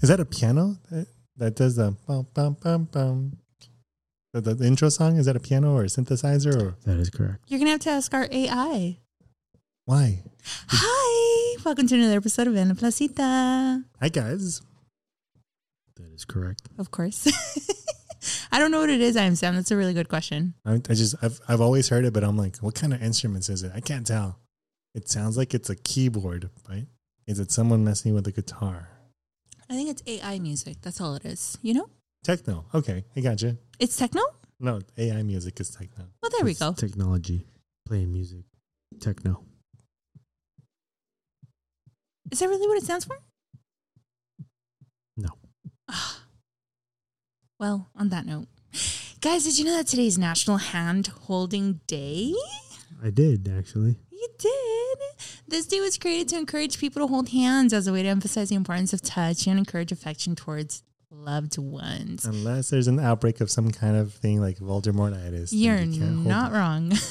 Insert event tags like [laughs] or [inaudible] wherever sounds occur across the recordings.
Is that a piano that, that does the bum bum bum bum? The, the, the intro song is that a piano or a synthesizer or That is correct. You're gonna have to ask our AI. why? Hi, welcome to another episode of En La Placita. Hi guys. That is correct. Of course. [laughs] I don't know what it is, I am Sam. That's a really good question. I, I just I've I've always heard it, but I'm like, what kind of instruments is it? I can't tell. It sounds like it's a keyboard, right? Is it someone messing with a guitar? I think it's AI music. That's all it is. You know? Techno. Okay, I got you. It's techno? No, AI music is techno. Well, there we go. Technology, playing music, techno. Is that really what it stands for? No. Ah. Well, on that note, guys, did you know that today is National Hand Holding Day? I did actually. You did. This day was created to encourage people to hold hands as a way to emphasize the importance of touch and encourage affection towards loved ones. Unless there's an outbreak of some kind of thing like Voldemortitis. You're you can't hold- not wrong. [laughs]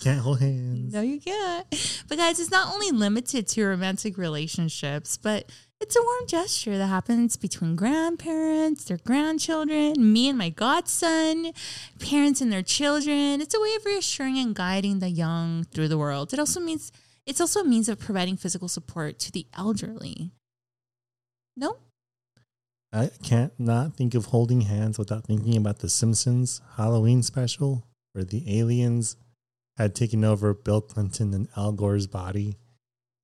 Can't hold hands. no, you can't. But guys, it's not only limited to romantic relationships, but it's a warm gesture that happens between grandparents, their grandchildren, me and my godson, parents and their children. It's a way of reassuring and guiding the young through the world. It also means it's also a means of providing physical support to the elderly. No? I can't not think of holding hands without thinking about the Simpsons Halloween special where the aliens had taken over Bill Clinton and Al Gore's body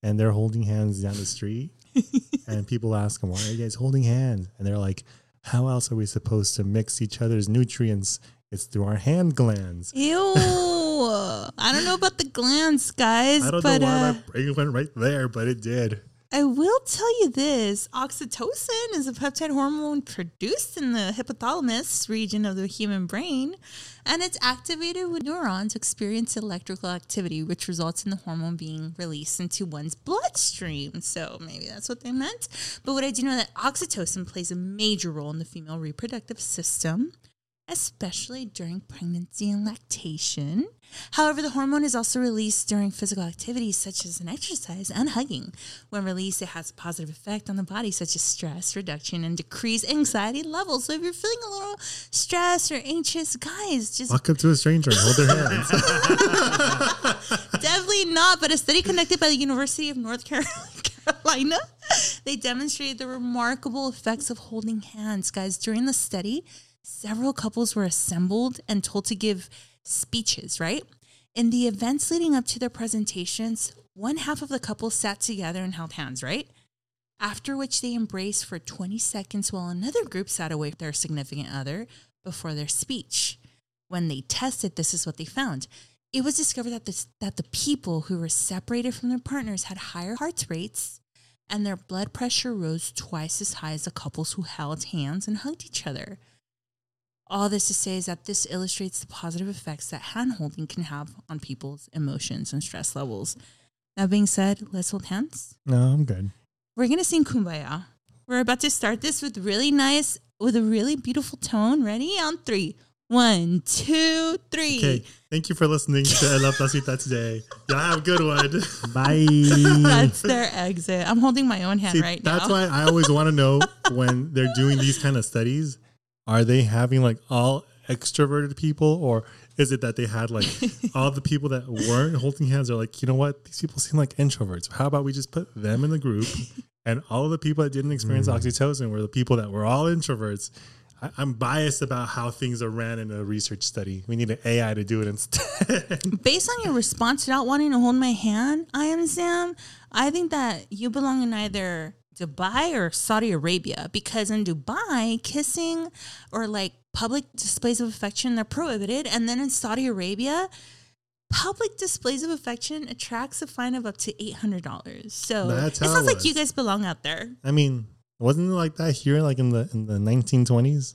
and they're holding hands down the street. [laughs] and people ask them, Why are you guys holding hands? And they're like, How else are we supposed to mix each other's nutrients? It's through our hand glands. Ew. I don't know about the glands, guys, I don't but know why uh, my brain went right there, but it did. I will tell you this oxytocin is a peptide hormone produced in the hypothalamus region of the human brain, and it's activated when neurons experience electrical activity, which results in the hormone being released into one's bloodstream. So maybe that's what they meant. But what I do know that oxytocin plays a major role in the female reproductive system. Especially during pregnancy and lactation. However, the hormone is also released during physical activities such as an exercise and hugging. When released, it has a positive effect on the body, such as stress reduction and decreased anxiety levels. So if you're feeling a little stressed or anxious, guys, just Walk up to a stranger and hold their [laughs] hands. definitely not. But a study conducted by the University of North Carolina, they demonstrated the remarkable effects of holding hands. Guys, during the study, several couples were assembled and told to give speeches, right? In the events leading up to their presentations, one half of the couple sat together and held hands, right? After which they embraced for 20 seconds while another group sat away their significant other before their speech. When they tested, this is what they found. It was discovered that, this, that the people who were separated from their partners had higher heart rates and their blood pressure rose twice as high as the couples who held hands and hugged each other. All this to say is that this illustrates the positive effects that hand holding can have on people's emotions and stress levels. That being said, let's hold hands. no, I'm good. We're gonna sing Kumbaya. We're about to start this with really nice, with a really beautiful tone. Ready? On three. One, two, three. Okay, thank you for listening to En La Placita today. Y'all have a good one. [laughs] Bye. [laughs] That's their exit. I'm holding my own hand See, right that's now. That's why I always want to know when they're doing these kind of studies, are they having like all extroverted people or is it that they had like [laughs] all the people that weren't holding hands are like, you know what, these people seem like introverts. How about we just put them in the group [laughs] and all of the people that didn't experience mm. oxytocin were the people that were all introverts. I, I'm biased about how things are ran in a research study. We need an AI to do it instead. [laughs] Based on your response to not wanting to hold my hand, I am Sam. I think that you belong in either Dubai or Saudi Arabia because in Dubai, kissing or like public displays of affection they're prohibited, and then in Saudi Arabia, public displays of affection attracts a fine of up to eight hundred dollars. So That's it sounds it like you guys belong out there. I mean, wasn't it like that here, like in the in the 1920s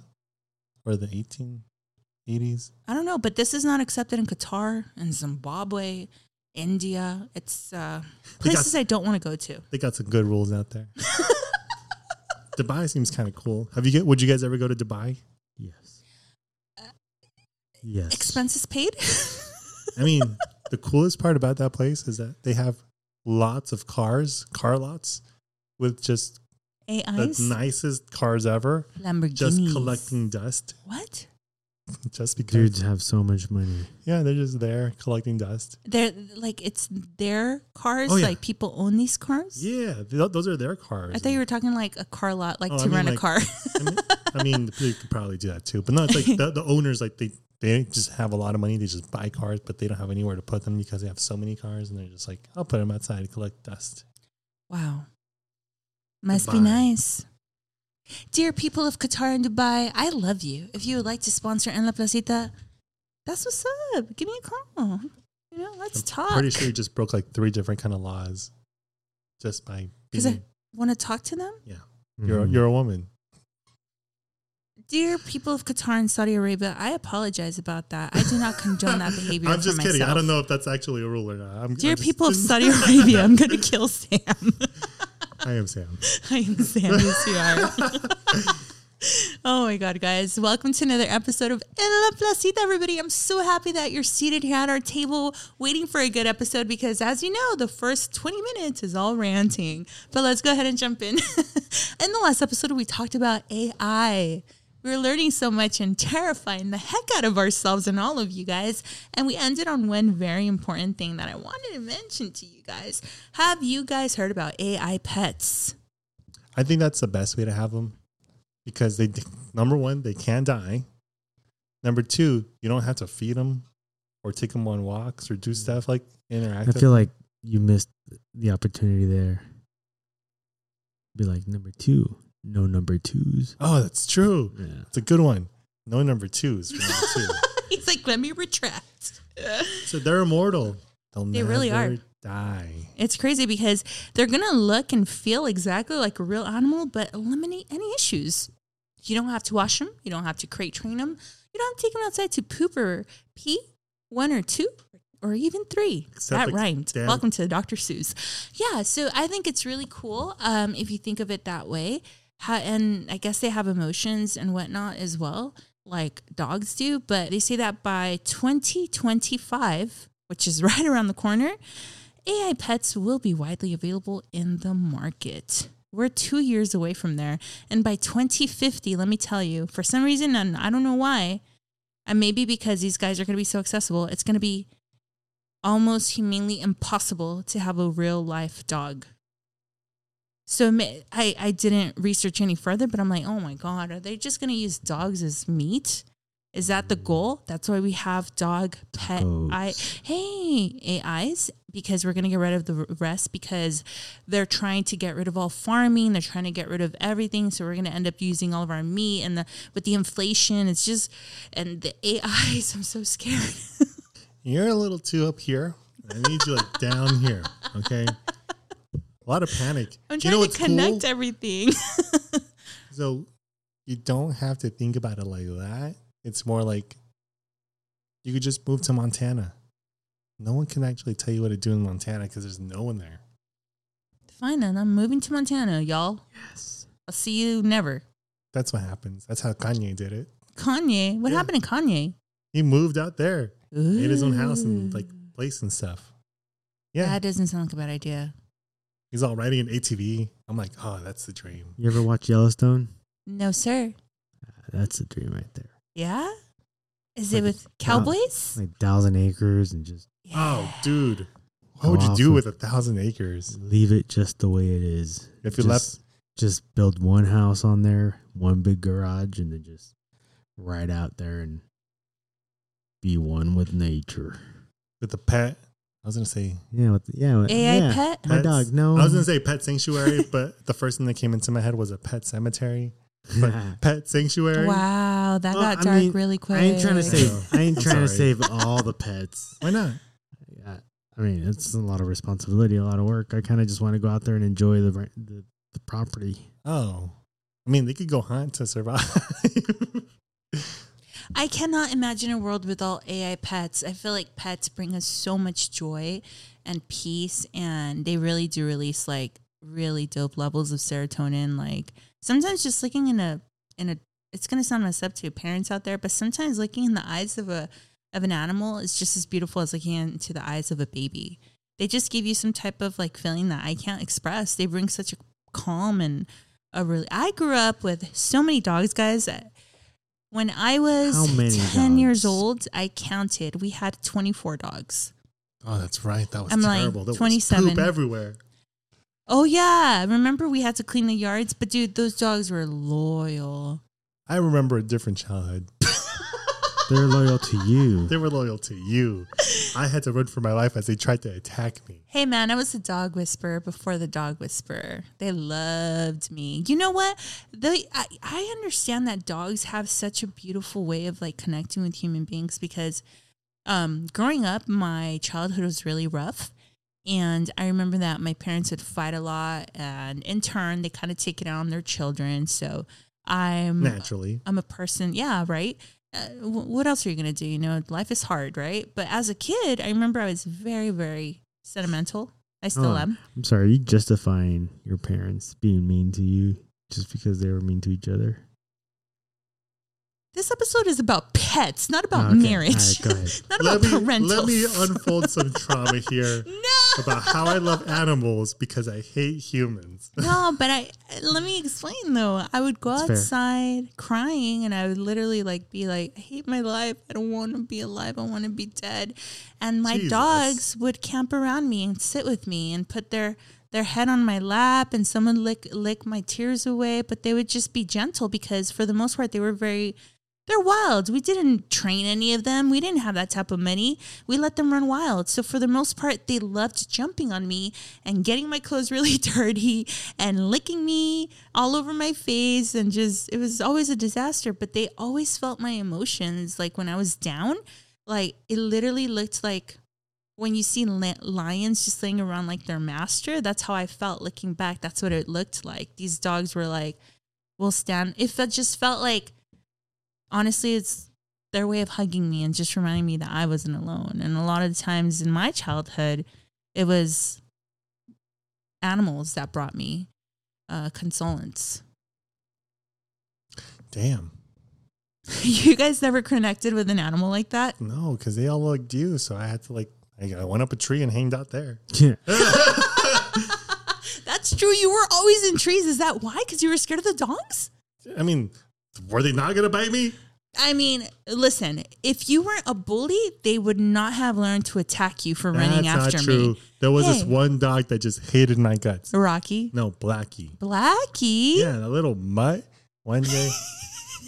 or the 1880s? I don't know, but this is not accepted in Qatar and Zimbabwe, India. It's uh, They got- places I don't want to go to. They got some good rules out there. [laughs] Dubai seems kind of cool. Have you get? Would you guys ever go to Dubai? yes. Yes. expenses paid. I mean, the coolest part about that place is that they have lots of cars, car lots, with just AIs, the nicest cars ever, Lamborghinis, just collecting dust. What? [laughs] Just because, Dudes have so much money. yeah, they're just there collecting dust. They're like it's their cars. Oh, yeah. Like people own these cars. Yeah, th- those are their cars. I thought you were talking like a car lot, like Oh, to I mean, rent a car. I mean, [laughs] I mean, they could probably do that too, but no, it's like the, the owners like they they just have a lot of money. They just buy cars, but they don't have anywhere to put them because they have so many cars, and they're just like, I'll put them outside to collect dust. wow, must be nice. Dear people of Qatar and Dubai, I love you. If you would like to sponsor En La Placita, that's what's up. Give me a call. You know, let's I'm talk. Pretty sure you just broke like three different kind of laws just by 'Cause being, I- Want to talk to them? Yeah, you're Mhm. you're a woman. Dear people of Qatar and Saudi Arabia, I apologize about that. I do not condone that [laughs] behavior. I'm for just kidding. I don't know if that's actually a rule or not. I'm, Dear I'm just- people of [laughs] Saudi Arabia, I'm going to kill Sam. [laughs] I am Sam. [laughs] I am Sam. Yes, you are. [laughs] oh my God, guys. Welcome to another episode of En La Placita, everybody. I'm so happy that you're seated here at our table waiting for a good episode because, as you know, the first 20 minutes is all ranting. But let's go ahead and jump in. [laughs] in the last episode, we talked about AI. We were learning so much and terrifying the heck out of ourselves and all of you guys. And we ended on one very important thing that I wanted to mention to you guys. Have you guys heard about AI pets? I think that's the best way to have them because they number one they can die. Number two, you don't have to feed them or take them on walks or do stuff like interact. I feel like you missed the opportunity there. Be like number two, no number twos. Oh, that's true. Yeah. It's a good one. No number twos. for number two. [laughs] He's like, let me retract. [laughs] so they're immortal. They'll They really are. Die. It's crazy because they're gonna look and feel exactly like a real animal, but eliminate any issues. You don't have to wash them. You don't have to crate train them. You don't have to take them outside to poop or pee. One or two, or even three. Except that the rhymed. damn- Welcome to Dr. Seuss. Yeah, so I think it's really cool um, if you think of it that way. How, and I guess they have emotions and whatnot as well, like dogs do. But they say that by 2025, which is [laughs] right around the corner, AI pets will be widely available in the market. We're two years away from there. And by 2050, let me tell you, for some reason, and I don't know why, and maybe because these guys are going to be so accessible, it's going to be almost humanly impossible to have a real life dog. So I, I didn't research any further, but I'm like, oh my God, are they just going to use dogs as meat? Is that the goal? That's why we have dog pet I hey AIs because we're gonna get rid of the rest because they're trying to get rid of all farming. They're trying to get rid of everything. So we're gonna end up using all of our meat and the with the inflation. It's just and the AIs. [laughs] I'm so scared. [laughs] You're a little too up here. I need you like down here. Okay. A lot of panic. I'm you trying know to connect cool? everything. [laughs] So you don't have to think about it like that. It's more like you could just move to Montana. No one can actually tell you what to do in Montana because there's no one there. Fine, then I'm moving to Montana, y'all. Yes. I'll see you never. That's what happens. That's how Kanye did it. Kanye, what Yeah. happened to Kanye? He moved out there, made his own house and like place and stuff. Yeah, That doesn't sound like a bad idea. He's all riding an ATV. I'm like, oh, that's the dream. You ever watch Yellowstone? No, sir. Ah, that's the dream right there. Yeah? Is Like it with cowboys? Like thousand acres and just Oh, dude, what would you do with a thousand acres? leave it just the way it is. If you just, left, just build one house on there, one big garage, and then just ride out there and be one with nature. with the pet, I was gonna say Yeah, with, yeah, with- AI yeah. pet? My Pets. dog. No, I was gonna say pet sanctuary, [laughs] but the first thing that came into my head was a pet cemetery. [laughs] But pet sanctuary. Wow, that Well, got I dark mean, really quick. I ain't trying to save. I ain't I'm trying to sorry. save all the pets. Why not? I, I mean, it's a lot of responsibility, a lot of work. I kind of just want to go out there and enjoy the the, the property. Oh, I mean, they could go hunt to survive. [laughs] I cannot imagine a world with all AI pets. I feel like pets bring us so much joy and peace, and they really do release like really dope levels of serotonin. Like sometimes just looking in a in a it's gonna sound messed up to parents out there, but sometimes looking in the eyes of a of an animal is just as beautiful as looking into the eyes of a baby. They just give you some type of like feeling that I can't express. They bring such a calm and a really. I grew up with so many dogs, guys. When I was How many 10 years old, I counted. We had 24 dogs. Oh, that's right. That was I'm like terrible. There was 27. poop everywhere. Oh, yeah. Remember we had to clean the yards? But dude, those dogs were loyal. I remember a different childhood. They're loyal to you. They were loyal to you. I had to run for my life as they tried to attack me. Hey man, I was a dog whisperer before the dog whisperer. They loved me. You know what? They I, I understand that dogs have such a beautiful way of like connecting with human beings because um growing up my childhood was really rough. And I remember that my parents would fight a lot and in turn they kind of take it out on their children. So I'm Naturally. I'm a person, yeah, right. Uh, what else are you gonna do? You know, life is hard, right? But as a kid, I remember I was very, very sentimental. I still Oh, am. I'm sorry, are you justifying your parents being mean to you just because they were mean to each other? This episode is about pets, not about okay. marriage, right, [laughs] not Let about me, parental. let me unfold some [laughs] trauma here no, about how I love animals because I hate humans. [laughs] no, but I let me explain though. I would go fair. outside crying, and I would literally like be like, "I hate my life. I don't want to be alive. I want to be dead." And my Jesus. dogs would camp around me and sit with me and put their their head on my lap, and someone lick lick my tears away. But they would just be gentle because for the most part they were very. They're wild. We didn't train any of them. We didn't have that type of money. We let them run wild. So for the most part, they loved jumping on me and getting my clothes [laughs] really dirty and licking me all over my face and just it was always a disaster, but they always felt my emotions like when I was down, like it literally looked like when you see lions just laying around like their master, that's how I felt looking back. That's what it looked like. These dogs were like, will stand. If that just felt like, honestly, it's their way of hugging me and just reminding me that I wasn't alone. And a lot of the times in my childhood, it was animals that brought me uh, consolence. Damn. [laughs] you guys never connected with an animal like that? No, because they all looked you. So I had to like, I I went up a tree and hanged out there. Yeah. [laughs] That's true. You were always in trees. Is that why? Because you were scared of the dogs? I mean, were they not going to bite me? I mean, listen, if you weren't a bully, they would not have learned to attack you for running That's after not true. me. There was Hey. this one dog that just hated my guts. Rocky. No, Blackie. Blackie. Yeah, that little mutt. One day,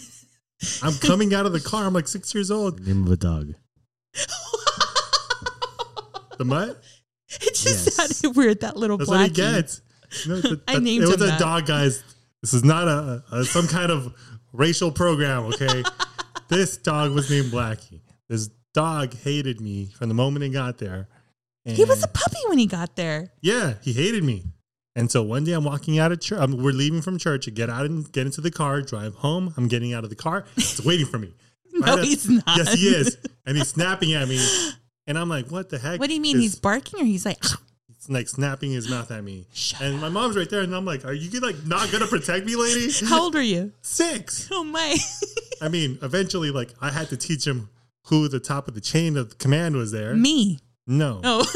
[laughs] I'm coming out of the car. I'm like six years old. Name of a dog. [laughs] The mutt. It just Yes. sounded weird, that little That's Blackie. what he gets. You know, that- I that- named it was him a that. dog, guys. This is not a, a some kind of racial program. Okay, [laughs] this dog was named Blackie. This dog hated me from the moment he got there. He was a puppy when he got there. yeah, he hated me. And so one day I'm walking out of church. I'm, we're leaving from church. I get out and get into the car, drive home. I'm getting out of the car. It's waiting for me. [laughs] No, Right he's not. Yes, he is. And he's [laughs] snapping at me. And I'm like, what the heck? What do you mean? is- He's barking or he's like, It's like snapping his mouth at me. Shut and my mom's right there, and I'm like, "Are you like not gonna protect me, lady?" [laughs] how old are you? Six. Oh my. I mean, eventually, like I had to teach him who the top of the chain of command was there. Me. No, Oh. [laughs]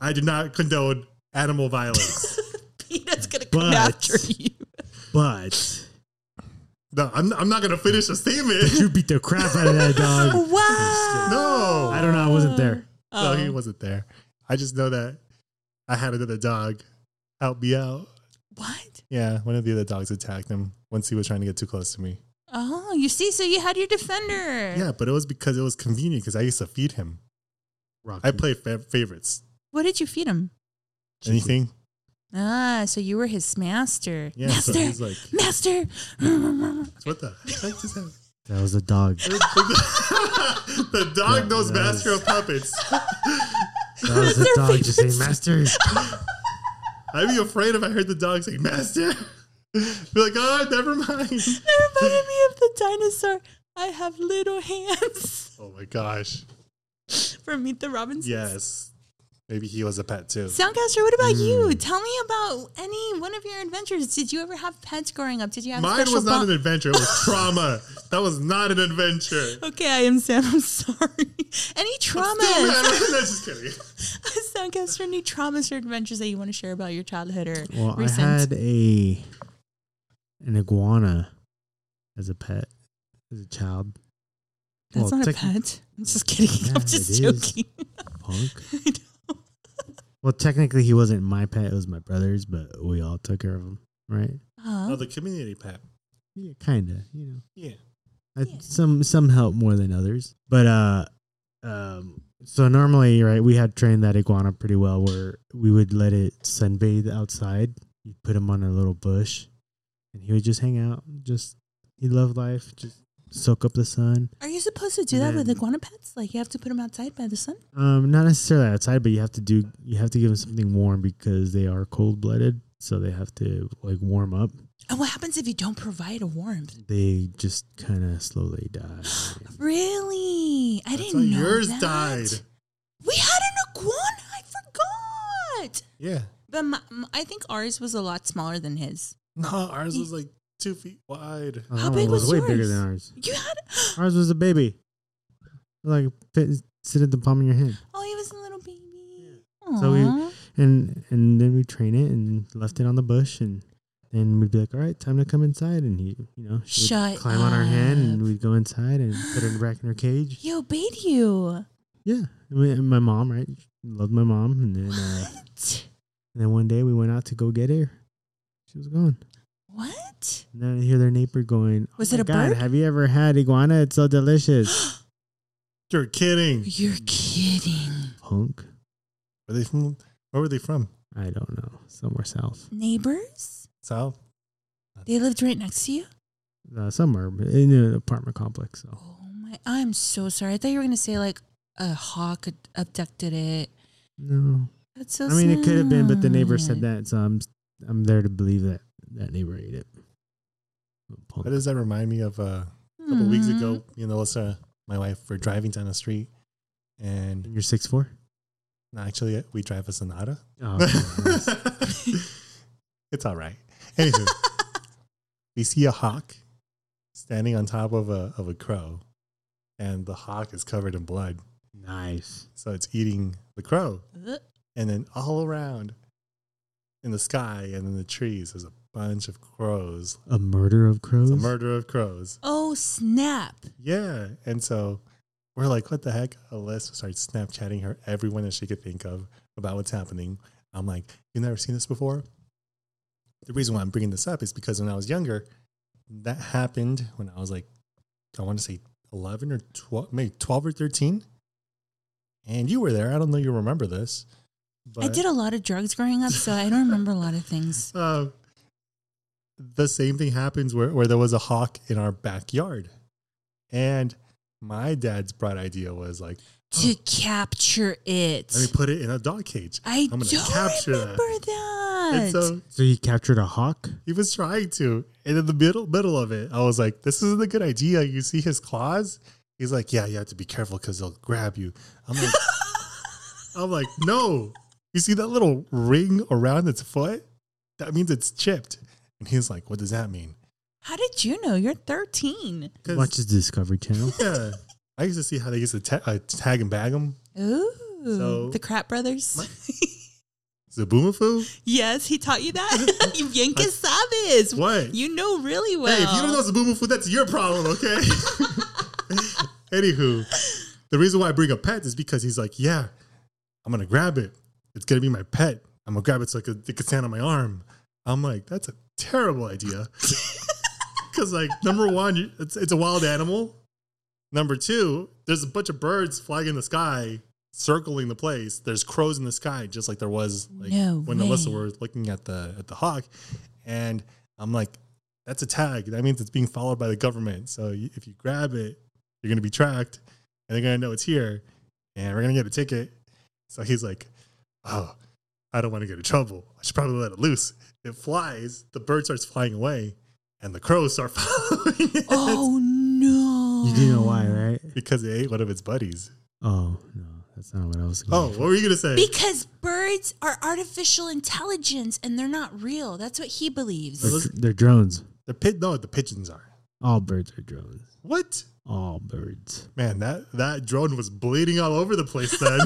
I do not condone animal violence. [laughs] Peanut's going to come But- after you. But no, I'm, I'm not gonna finish a statement. you beat the crap out of that dog. Wow. No. I don't know. I wasn't there. No, he Oh. wasn't there. I just know that I had another dog help me out. What? Yeah, one of the other dogs attacked him once he was trying to get too close to me. Oh, you see, so you had your defender. Yeah, but it was because it was convenient because I used to feed him. Rocky. I play fa- favorites. What did you feed him? Anything? Ah, so you were his master. Yeah. So master. he's like, master. [laughs] what the heck is that? That was a dog. [laughs] the dog knows that master of puppets. That was a dog just saying, favorite Master. I'd be afraid if I heard the dog say master. Be like, oh, never mind. That reminded me of the dinosaur. I have little hands Oh my gosh. from Meet the Robinsons. Yes. Maybe he was a pet too. Soundcaster, what about you? Hmm. Tell me about any one of your adventures. Did you ever have pets growing up? Did you have Mine was not bond- an adventure. It was [laughs] trauma. that was not an adventure. Okay, I am Sam. [laughs] I'm sorry. Any Still, traumas? [laughs] no, just kidding. Soundcaster, any traumas or adventures that you want to share about your childhood or Well, recent? I had a an iguana as a pet as a child. That's well, not a pet. I'm just kidding. Yeah, I'm just it is. joking. Punk. I know. Well, technically, he wasn't my pet; it was my brother's, but we all took care of him, right? Huh? Oh, the community pet. Yeah, kind of. You know, Yeah. I, Yeah. some some help more than others, but uh, um, so normally, right, we had trained that iguana pretty well, where we would let it sunbathe outside. You'd put him on a little bush, and he would just hang out. Just he loved life. Just soak up the sun. Are you supposed to do that with then- iguana pets? Like you have to put them outside by the sun? Um, not necessarily outside, but you have to do you have to give them something warm because they are cold blooded, so they have to like warm up. And what happens if you don't provide a warmth? They just kind of slowly die. [gasps] Really? I That's didn't know yours that. died. We had an iguana. I forgot. Yeah. But my, m- I think ours was a lot smaller than his. [laughs] No, ours was like two feet wide. Oh, How big one was way bigger than ours. You had Ours was a baby, like fit, sit at the palm of your hand, oh, he was a little baby. So we- and and then we train it and left it on the bush, and then we'd be like, all right, time to come inside, and he, you know, she would Shut climb on our hand, and we'd go inside and put her back in her cage. he obeyed you. Yeah, I mean, and my mom, right, loved my mom, and then uh, and then one day we went out to go get her. She was gone. What? And then I hear their neighbor going, Was "Oh it my a God, bird?" Have you ever had iguana? It's so delicious." [gasps] You're kidding. You're kidding. Punk. Were they from? Where were they from? I don't know. Somewhere south. Neighbors? South. They lived right next to you? Uh, somewhere in an apartment complex. So. Oh my! I'm so sorry. I thought you were gonna say like a hawk abducted it. No. That's so. I mean, it could have been, but the neighbor said that, so I'm I'm there to believe that that neighbor ate it. Punk. What does that remind me of? Uh, a couple weeks Hmm. ago, you know, Alyssa, my wife, were driving down the street, and And you're six four. no, actually, we drive a Sonata. Oh, [laughs] okay. [laughs] it's all right. Anywho, we see a hawk standing on top of a of a crow, and the hawk is covered in blood. nice. So it's eating the crow, and then all around in the sky and in the trees, there's a bunch of crows. A murder of crows. It's a murder of crows. Oh snap! Yeah, and so we're like, "What the heck?" Alyssa starts Snapchatting her everyone that she could think of about what's happening. I'm like, "You've never seen this before." The reason why I'm bringing this up is because when I was younger, that happened when I was like, I want to say 11 or 12, maybe 12 or 13. And you were there. I don't know you remember this. But, I did a lot of drugs growing up, so I don't remember a lot of things. [laughs] uh, the same thing happens where, where there was a hawk in our backyard. And my dad's bright idea was like, To oh, capture it. let me put it in a dog cage. I I'm gonna don't capture that. remember that. And so So he captured a hawk. he was trying to. And in the middle middle of it, I was like, this isn't a good idea. You see his claws? He's like, yeah, you have to be careful because they'll grab you. I'm like, [laughs] I'm like, no. You see that little ring around its foot? That means it's chipped. And he's like, what does that mean? How did you know? You're 13. 'Cause- Watches Discovery Channel. [laughs] yeah. I used to see how they used to ta- uh, tag and bag them. Ooh. So- the Kratt Brothers. My- [laughs] Zoboomafoo? yes, he taught you that? [laughs] you bien que sabes. What? You know really well. Hey, if you don't know Zoboomafoo, that's your problem, okay? Anywho, the reason why I bring up pet is because he's like, yeah, I'm gonna grab it. It's gonna be my pet. I'm gonna grab it so it could, it could stand on my arm. I'm like, that's a terrible idea. [laughs] Because like, number one, it's it's a wild animal. Number two, there's a bunch of birds flying in the sky, circling the place. There's crows in the sky, just like there was like No when way. Alyssa were looking at the at the hawk. And I'm like, that's a tag. That means it's being followed by the government. So if you grab it, you're gonna be tracked, and they're gonna know it's here, and we're gonna get a ticket. So he's like, oh, I don't want to get in trouble. I should probably let it loose. It flies. The bird starts flying away, and the crows start [laughs] following it Oh no. You do know why, right? because it ate one of its buddies. Oh no, That's not what I was. Oh, what were you gonna say? Because birds are artificial intelligence and they're not real. That's what he believes. they're, they're drones. the pit. No, the pigeons are. All birds are drones. What? All birds. Man, that that drone was bleeding all over the place. Then,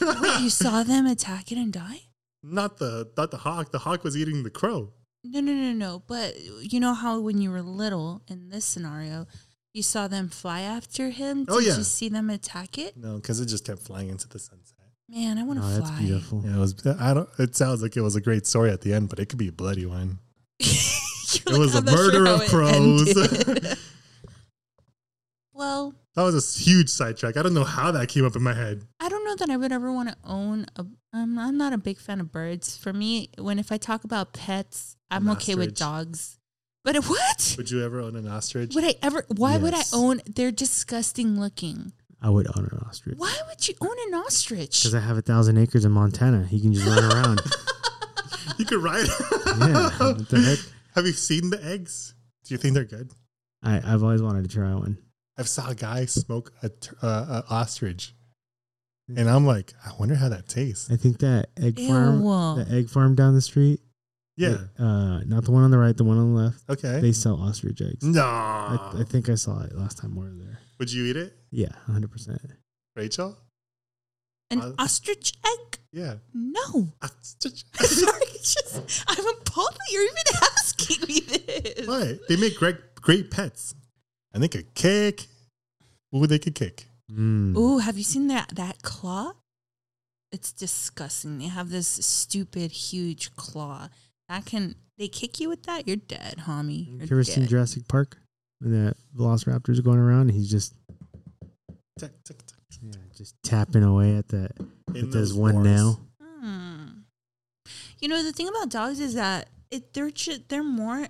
[laughs] Wait, you saw them attack it and die? Not the not the hawk. The hawk was eating the crow. No, no, no, no. But you know how when you were little in this scenario, you saw them fly after him? Oh, Did Oh, yeah. you see them attack it? No, because it just kept flying into the sunset. Man, I want to Oh, fly. that's beautiful. Yeah, it was. I don't. It sounds like it was a great story at the end, but it could be a bloody one. [laughs] It like, was a "I'm not sure murder how of crows. [laughs] well, That was a huge sidetrack. I don't know how that came up in my head. I don't know that I would ever want to own a. Um, I'm not a big fan of birds. For me, when if I talk about pets, I'm An okay with dogs. But [laughs] what Would you ever own an ostrich? would I ever? Why would I own? They're disgusting looking. I would own an ostrich Why would you own an ostrich? because I have a thousand acres in Montana. He can just run around. [laughs] [laughs] You could ride. Yeah, what the heck? Have you seen the eggs? Do you think they're good? I, I've always wanted to try one. I've saw a guy smoke a, tur- uh, a ostrich, and I'm like, I wonder how that tastes. I think that egg farm, Ew. the egg farm down the street. Yeah. Uh, not the one on the right, the one on the left. Okay. They sell ostrich eggs. no. I, I think I saw it last time we were there. Would you eat it, Yeah, hundred percent. Rachel? An Uh, ostrich egg? Yeah. No. Ostrich. [laughs] Sorry, it's just I'm appalled that you're even [laughs] asking me this. what? They make great great pets, and they could kick. Ooh, they could kick. Mm. Ooh, have you seen that that claw? It's disgusting. They have this stupid huge claw. That can they kick you with that? You're dead, homie. You're Have you ever seen. Jurassic Park? When the Velociraptors are going around, and he's just Tick, tick, tick. yeah, just tapping away at that. In At those one wars. nail. Hmm. You know the thing about dogs is that it they're ju- they're more.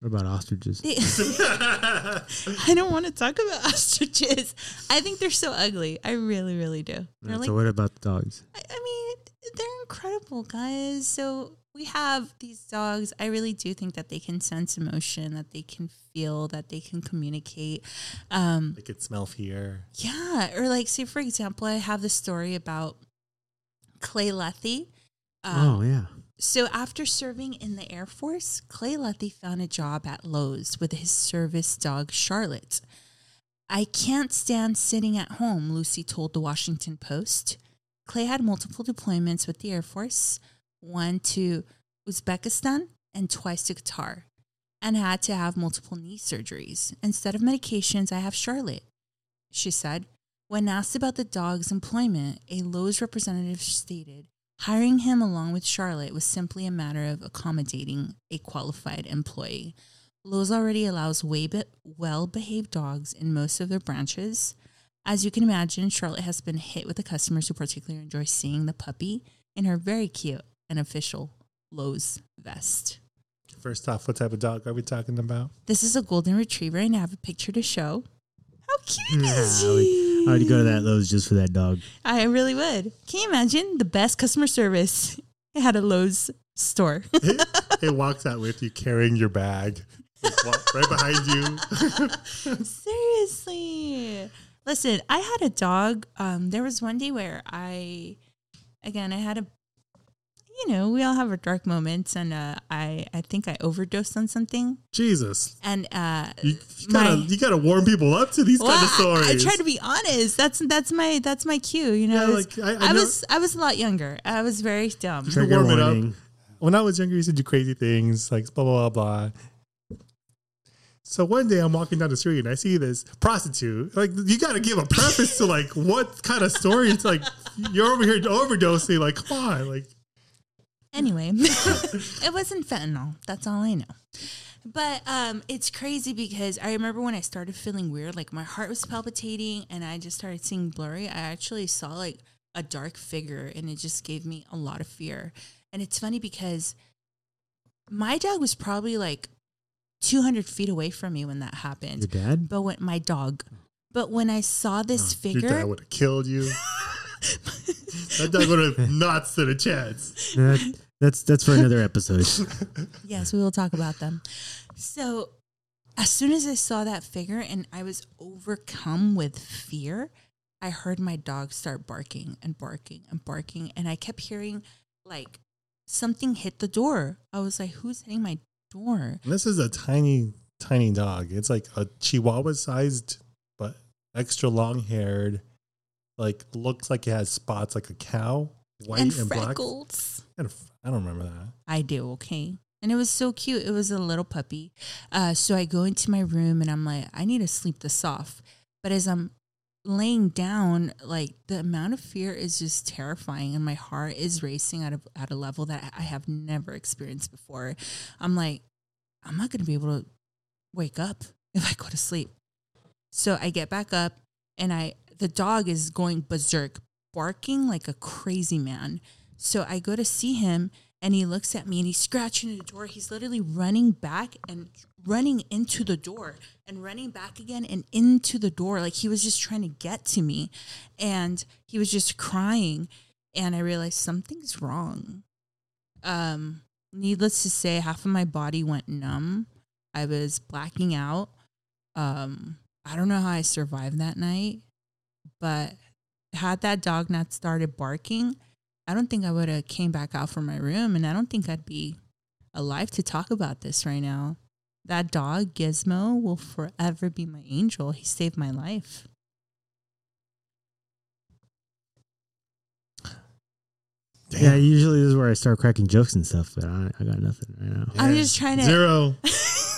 What about ostriches? [laughs] I don't want to talk about [laughs] ostriches. I think they're so ugly. I really, really do. They're so like what about the dogs? I I mean, they're incredible, guys. So we have these dogs. I really do think that they can sense emotion, that they can feel, that they can communicate. Um, they could smell fear. yeah, or like, say for example, I have the story about Clay Lethy. Um, oh yeah. So after serving in the Air Force, Clay Lethy found a job at Lowe's with his service dog Charlotte. I can't stand sitting at home, Lucy told the Washington Post. Clay had multiple deployments with the Air Force, one to Uzbekistan and twice to Qatar, and had to have multiple knee surgeries. Instead of medications, I have Charlotte, she said. When asked about the dog's employment, a Lowe's representative stated, Hiring him along with Charlotte was simply a matter of accommodating a qualified employee. Lowe's already allows well behaved dogs in most of their branches. As you can imagine, Charlotte has been hit with the customers who particularly enjoy seeing the puppy in her very cute and official Lowe's vest. First off, what type of dog are we talking about? This is a golden retriever, and I have a picture to show. How cute is she? I would go to that Lowe's just for that dog. I really would. Can you imagine the best customer service [laughs] at a Lowe's store? it, [laughs] it walks out with you carrying your bag right behind you. [laughs] Seriously. Listen, I had a dog. Um, there was one day where I, again, I had a, you know, we all have our dark moments, and uh, I, I think I overdosed on something, Jesus. and uh, You, you gotta my- you gotta warm people up to these well, kind of stories. I try to be honest. That's that's my that's my cue. You know, Yeah, I was, like, I- I I know- was I was a lot younger. I was very dumb. to Trigger warm it up. when I was younger, I used to do crazy things like blah blah blah blah. So one day I'm walking down the street and I see this prostitute. Like you got to give a preface to like what kind of story. It's like [laughs] you're over here overdosing. Like come on, like Anyway, [laughs] [laughs] it wasn't fentanyl. That's all I know. But um, it's crazy because I remember when I started feeling weird, like my heart was palpitating and I just started seeing blurry. I actually saw like a dark figure and it just gave me a lot of fear. And it's funny because my dog was probably like 200 feet away from me when that happened. Your dad? But when my dog, but when I saw this your dad would have killed you. [laughs] that dog would have [laughs] not stood a chance. That, that's that's for another episode. [laughs] Yes, we will talk about them. So, as soon as I saw that figure and I was overcome with fear, I heard my dog start barking and barking and barking. And I kept hearing like something hit the door. I was like, who's hitting my door? This is a tiny, tiny dog. It's like a chihuahua sized, but extra long haired. Like looks like it has spots like a cow, white and and, black. freckles. And f- I don't remember that. I do, okay. And it was so cute. It was a little puppy. Uh, so I go into my room and I'm like, I need to sleep this off. But as I'm laying down, like the amount of fear is just terrifying, and my heart is racing at a at a level that I have never experienced before. I'm like, I'm not gonna be able to wake up if I go to sleep. So I get back up, and I the dog is going berserk, barking like a crazy man. So I go to see him, and he looks at me and he's scratching the door. He's literally running back and running into the door and running back again and into the door. Like he was just trying to get to me. And he was just crying. And I realized something's wrong. Um, needless to say, half of my body went numb. I was blacking out. Um, I don't know how I survived that night, but had that dog not started barking, I don't think I would have came back out from my room and I don't think I'd be alive to talk about this right now. That dog, Gizmo, will forever be my angel. He saved my life. Damn. Yeah, usually this is where I start cracking jokes and stuff, but I, I got nothing right now. I'm just trying to Zero.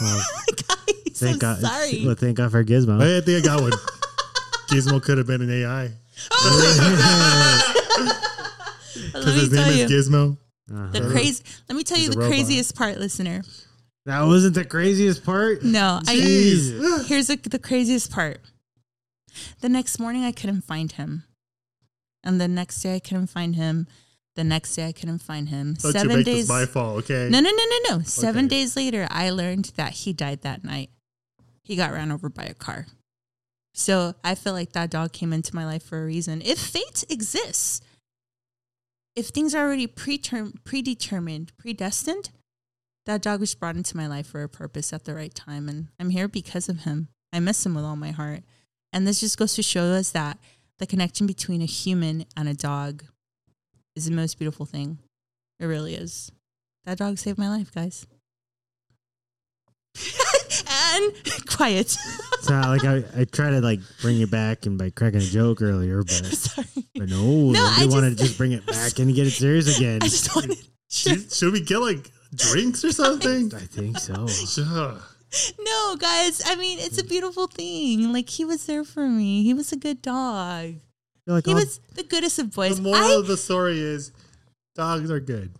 Well, [laughs] Guys, thank I'm God. sorry. Well, thank God for Gizmo. I think I got one. [laughs] Gizmo could have been an AI. [laughs] Let Because me [laughs] his tell name you. is Gizmo. Uh-huh. The crazy. Let me tell He's you the craziest part, listener. That wasn't the craziest part. No, I. [laughs] Here's the, the craziest part. The next morning, I couldn't find him, and the next day, I couldn't find him. The next day, I couldn't find him. Don't you Seven days. this my fault, okay? No, no, no, no, no. Seven Okay. days later, I learned that he died that night. He got ran over by a car. So I feel like that dog came into my life for a reason. If fate exists, if things are already preterm- predetermined, predestined, that dog was brought into my life for a purpose at the right time. And I'm here because of him. I miss him with all my heart. And this just goes to show us that the connection between a human and a dog is the most beautiful thing. It really is. That dog saved my life, guys. [laughs] and [laughs] quiet. So like I, I try to like bring it back and by cracking a joke earlier, but [laughs] Sorry. but no, No, I I want to just- just bring it [laughs] back and get it serious again. I just wanted. Should, should we get like drinks or something? I think so. Sure. No, guys. I mean, it's a beautiful thing. Like he was there for me. He was a good dog. You're like, He oh, was the goodest of boys. The moral I, of the story is dogs are good.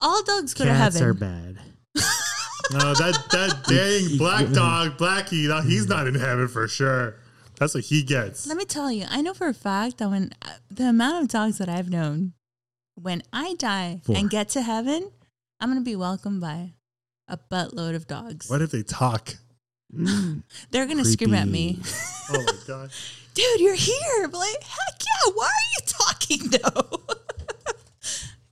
all dogs go to heaven. cats heaven. are bad. No, that that [laughs] dang black dog, Blackie, no, he's not in heaven for sure. That's what he gets. Let me tell you, I know for a fact that when uh, the amount of dogs that I've known, when I die Four. and get to heaven, I'm gonna be welcomed by a buttload of dogs. What if they talk? [laughs] They're gonna scream at me. Oh my god. [laughs] dude, you're here. But like, heck yeah, why are you talking though?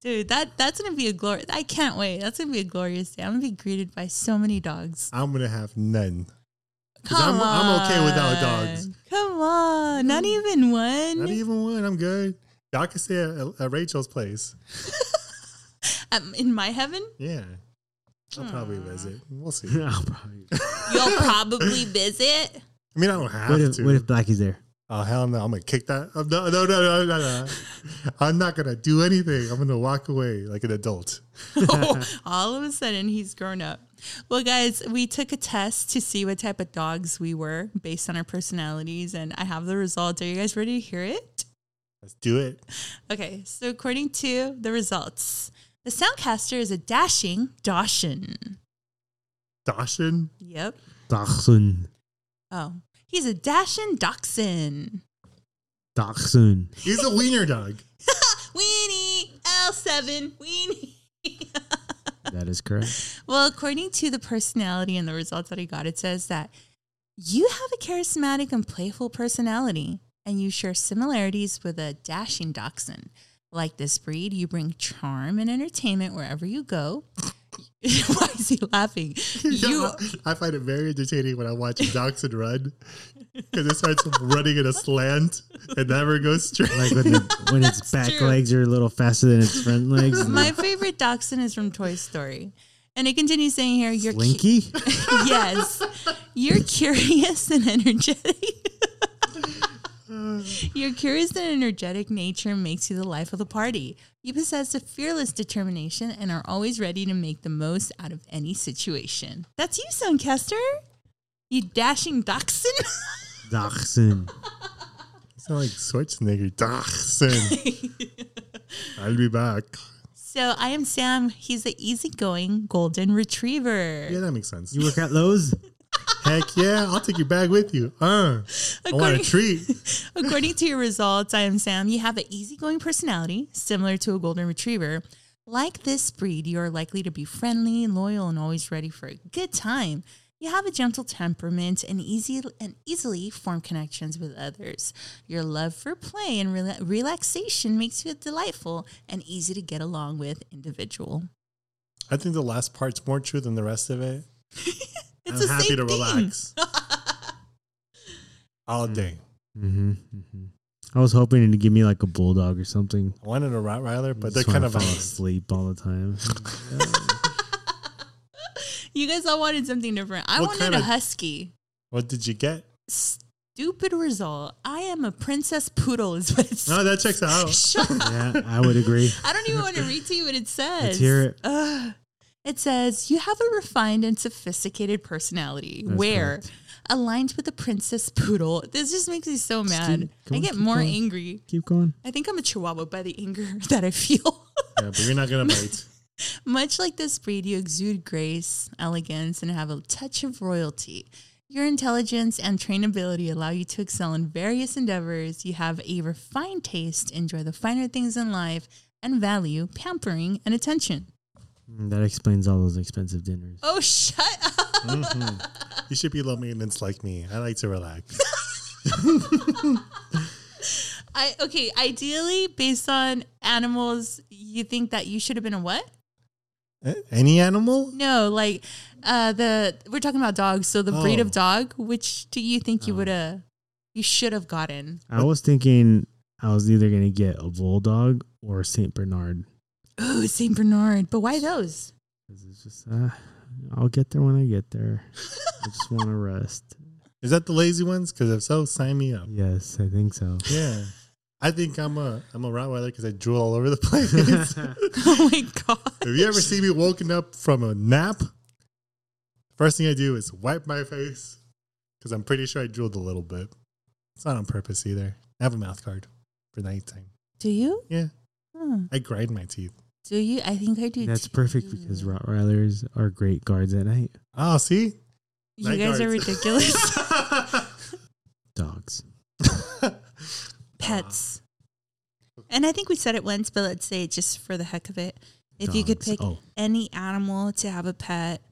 Dude, that that's gonna be a glory. I can't wait. That's gonna be a glorious day. I'm gonna be greeted by so many dogs. I'm gonna have none. 'Cause Come I'm, I'm okay without dogs. Come on, not even one. Not even one. I'm good. Y'all can stay at, at Rachel's place. [laughs] um, in my heaven, Yeah. I'll probably visit. We'll [laughs] see. I'll probably- you'll probably visit. I mean, I don't have what if to. what if Blackie's there? Oh hell no! I'm gonna kick that. oh, No, no, no, no, no, no. I'm not gonna do anything. I'm gonna walk away like an adult. [laughs] All of a sudden, he's grown up. Well, guys, we took a test to see what type of dogs we were based on our personalities, and I have the results. Are you guys ready to hear it? Let's do it. Okay, so according to the results, the Soundcaster is a dashing Dawson. Dawson. Yep. Dachshund. Oh, he's a dashing Dachshund. Dachshund. He's a wiener dog. [laughs] Weenie L7 Weenie. [laughs] That is correct. Well, according to the personality and the results that I got, it says that you have a charismatic and playful personality, and you share similarities with a dashing dachshund. Like this breed, you bring charm and entertainment wherever you go. [laughs] Why is he laughing? [laughs] You I find it very entertaining when I watch a Dachshund run. because it starts [laughs] running in a slant and never goes straight. Like when, the, when its back true. legs are a little faster than its front legs. My favorite dachshund is from Toy Story. And it continues saying here, you're cu- Slinky? yes, you're curious and energetic. Mm. Your curious and energetic nature makes you the life of the party. You possess a fearless determination and are always ready to make the most out of any situation. That's you, Suncaster. You dashing dachshund. [laughs] Dachshund. You sound like Schwarzenegger. Dachshund. [laughs] I'll be back. so I am Sam. He's the easygoing golden retriever. Yeah, that makes sense. You work at Lowe's? Heck yeah, I'll take your bag with you. Uh, I want a treat. [laughs] According to your results, I am Sam. You have an easygoing personality, similar to a golden retriever. Like this breed, you are likely to be friendly, loyal, and always ready for a good time. You have a gentle temperament and easy and easily form connections with others. Your love for play and rela- relaxation makes you a delightful and easy to get along with individual. I think the last part's more true than the rest of it. [laughs] It's I'm happy to thing. relax [laughs] all day. Mm-hmm, hmm I was hoping to give me like a bulldog or something. I wanted a Rottweiler, but they're kind of fall asleep all the time. [laughs] You guys all wanted something different. I What wanted kind a husky. What did you get? stupid result. I am a princess poodle, is what it says. [laughs] No, that checks out. Shut yeah, I would agree. I don't even want to read to you what it says. Let's hear it. Ugh. It says, You have a refined and sophisticated personality That's where, correct. aligned with a princess poodle, this just makes me so mad. keep- I on, get more going. angry. Keep going. I think I'm a chihuahua by the anger [laughs] that I feel. Yeah, but you're not gonna [laughs] bite. Much like this breed, you exude grace, elegance, and have a touch of royalty. Your intelligence and trainability allow you to excel in various endeavors. You have a refined taste, enjoy the finer things in life, and value pampering and attention. Mm, That explains all those expensive dinners. Oh, shut up. Mhm. You should be low maintenance like me. I like to relax. [laughs] I okay, ideally based on animals, you think that you should have been a what? Any animal? No, like uh the we're talking about dogs, so the breed Oh. of dog, which do you think you Oh. would have you should have gotten? I was thinking I was either gonna get a bulldog or a Saint Bernard. Oh, Saint Bernard. But why those? 'Cause It's just uh, I'll get there when I get there. I just want to rest. Is that the lazy ones? Because if so, sign me up. Yes, I think so. Yeah. I think I'm a I'm a Rottweiler because I drool all over the [laughs] place. [laughs] Oh my god. Have you ever seen me woken up from a nap? First thing I do is wipe my face because I'm pretty sure I drooled a little bit. It's not on purpose either. I have a mouth guard for nighttime. Do you? Yeah. Hmm. I grind my teeth. Do you? I think I do. That's too. perfect because Rottweilers are great guards at night. Oh, see? you Night guys are ridiculous. [laughs] Dogs. [laughs] Pets. Ah. And I think we said it once, but let's say it just for the heck of it. If you could pick Oh, any animal to have a pet,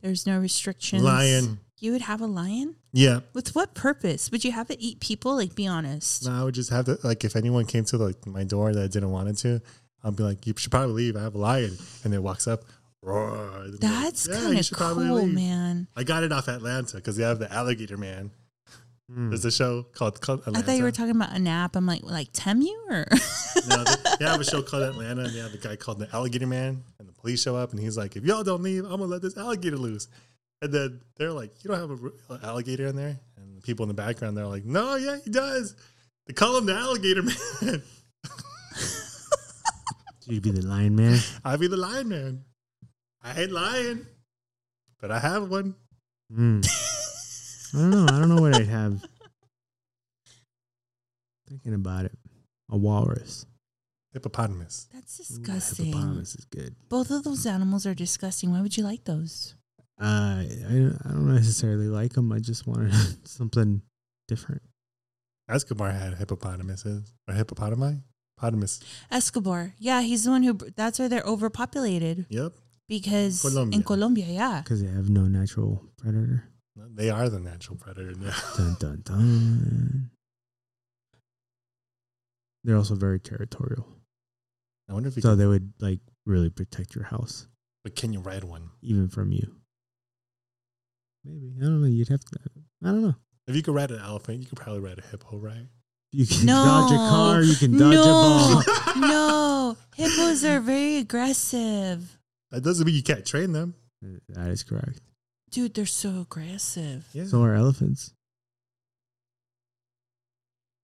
there's no restrictions. Lion. You would have a lion? Yeah. With what purpose? Would you have it eat people? Like, be honest. No, I would just have to like if anyone came to like my door that I didn't want it to, I'd be like, you should probably leave. I have a lion, and it walks up. Roar. And they're like, That's "Yeah, kind of should probably cool, man. I got it off Atlanta because they have the Alligator Man. mm. There's a show called, called Atlanta. I thought you were talking about a nap. I'm like, like Temu or no, they, [laughs] they have a show called Atlanta, and they have a guy called the Alligator Man, and the police show up, and he's like, "If y'all don't leave, I'm gonna let this alligator loose." And then they're like, "You don't have an alligator in there?" And the people in the background, they're like, "No, yeah, he does." They call him the Alligator Man. [laughs] you'd be the lion man. I'd be the Lion Man. I ain't lying, but I have one. Mm. I don't know. I don't know what I'd have. Thinking about it, a walrus. Hippopotamus. that's Ooh, disgusting. Hippopotamus is good. Both of those animals are disgusting. Why would you like those? Uh, I I don't necessarily like them. I just wanted [laughs] something different. Escobar had hippopotamuses or hippopotami. Hippopotamus. Escobar. Yeah, he's the one who. That's why they're overpopulated Yep, because Colombia. in Colombia, yeah. Because they have no natural predator. they are the natural predator now. [laughs] Dun dun dun. They're also very territorial, I wonder if you so can, they would like really protect your house, but can you ride one? even from you. Maybe I don't know. You'd have to. I don't know. If you could ride an elephant, you could probably ride a hippo, right? You can No. dodge a car. You can dodge no, a ball. [laughs] no. Hippos are very aggressive. That doesn't mean you can't train them. That is correct. Dude, they're so aggressive. Yeah. So are elephants.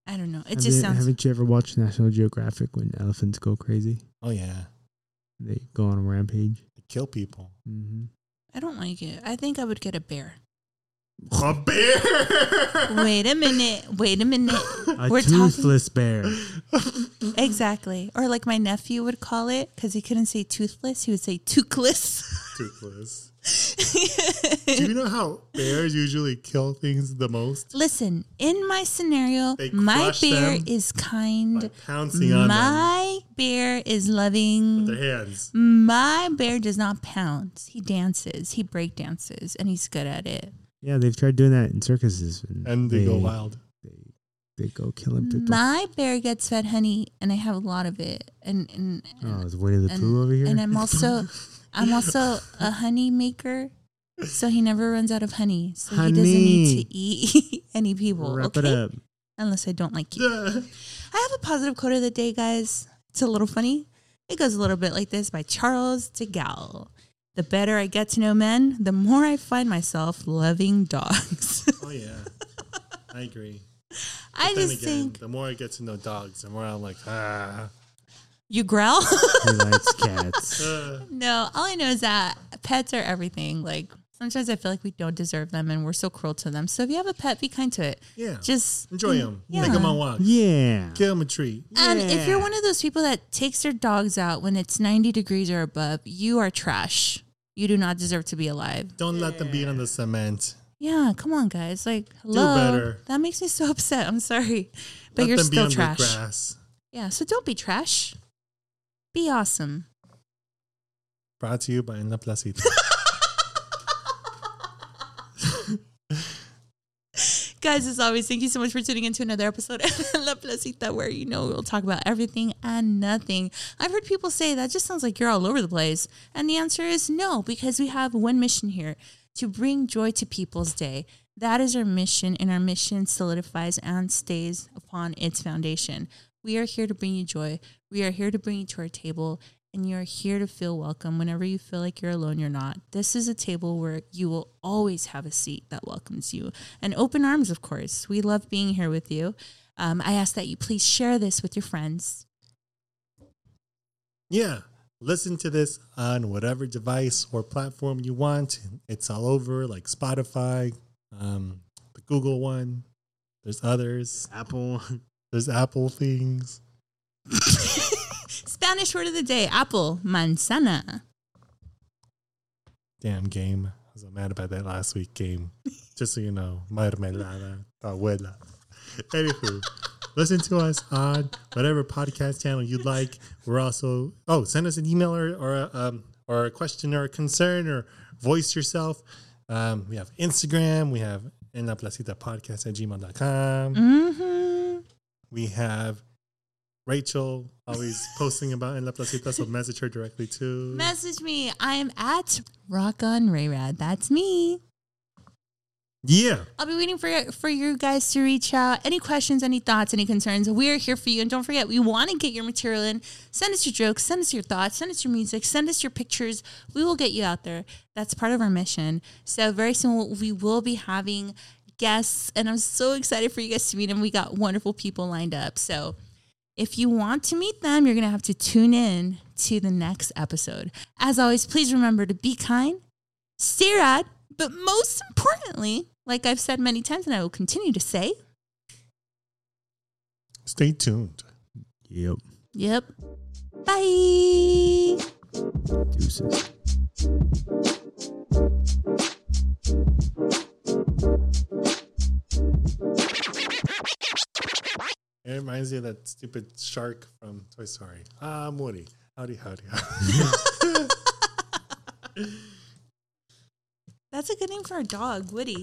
I don't know. It Have just you- sounds. Haven't you ever watched National Geographic when elephants go crazy? oh yeah. They go on a rampage. They kill people. hmm I don't like it. I think I would get a bear. A bear. Wait a minute. Wait a minute. A We're talking- toothless bear. Exactly. Or like my nephew would call it because he couldn't say toothless. He would say toothless. Toothless. [laughs] Do you know how bears usually kill things the most? Listen, in my scenario, my bear is kind. Pouncing on them My bear is loving. with their hands. My bear does not pounce. He dances. He break dances, and he's good at it. Yeah, they've tried doing that in circuses. And they go wild. They, they go killing people. My bear gets fed honey, and I have a lot of it. And and oh, is Winnie the and, Pooh over here? and I'm also [laughs] I'm also a honey maker. So he never runs out of honey. So he doesn't need to eat [laughs] any people. Wrap okay? it up. Unless I don't like you. [laughs] Yeah. I have a positive quote of the day, guys. It's a little funny. It goes a little bit like this by Charles de Gaulle. The better I get to know men, the more I find myself loving dogs. [laughs] Oh yeah. I agree. I But then just again, think the more I get to know dogs, the more I'm like, ah. you growl. [laughs] He likes cats. uh, no, all I know is that pets are everything. Like sometimes I feel like we don't deserve them and we're so cruel to them. So if you have a pet, be kind to it. yeah. Just Enjoy them. Yeah. Take them on walks. Yeah. Give them a treat. And if you're one of those people that takes their dogs out when it's 90 degrees or above, you are trash. You do not deserve to be alive. Don't let them be on the cement. Yeah, come on, guys. Like, hello. better. That makes me so [laughs] upset. I'm sorry. But let you're still trash. Yeah, so don't be trash. Be awesome. Brought to you by En La Placita. [laughs] Guys, as always, thank you so much for tuning into another episode of [laughs] La Placita, where you know we'll talk about everything and nothing. I've heard people say that just sounds like you're all over the place. And the answer is no, because we have one mission here to bring joy to people's day. That is our mission, and our mission solidifies and stays upon its foundation. We are here to bring you joy. We are here to bring you to our table, and you're here to feel welcome. Whenever you feel like you're alone, you're not. This is a table where you will always have a seat that welcomes you and open arms, of course. We love being here with you. Um, I ask that you please share this with your friends. yeah. Listen to this on whatever device or platform you want. It's all over, like Spotify, um, the Google one. There's others. Apple. There's Apple things. [laughs] Spanish word of the day apple, manzana. Damn game. I was mad about that last week game. [laughs] Just so you know, mermelada, abuela. Anywho, listen to us on whatever podcast channel you'd like. We're also oh, send us an email or or a, um, or a question or a concern or voice yourself. Um, we have Instagram. We have en la placita podcast at gmail.com. Mm-hmm. We have Rachel always posting about en la placita, so message her directly too. Message me. I am at Rock on Rayrad. That's me. yeah. I'll be waiting for for you guys to reach out. Any questions, any thoughts, any concerns? We're here for you. And don't forget, we want to get your material in. Send us your jokes, send us your thoughts, send us your music, send us your pictures. We will get you out there. That's part of our mission. So very soon we will be having guests, and I'm so excited for you guys to meet them. We got wonderful people lined up. So if you want to meet them, you're gonna have to tune in to the next episode. As always, please remember to be kind, stay rad, but most importantly, like I've said many times and I will continue to say, Stay tuned. Yep. yep. Bye. Deuces. It reminds me of that stupid shark from Toy Story. Ah, I'm Woody. Howdy, howdy, howdy. [laughs] That's a good name for a dog, Woody.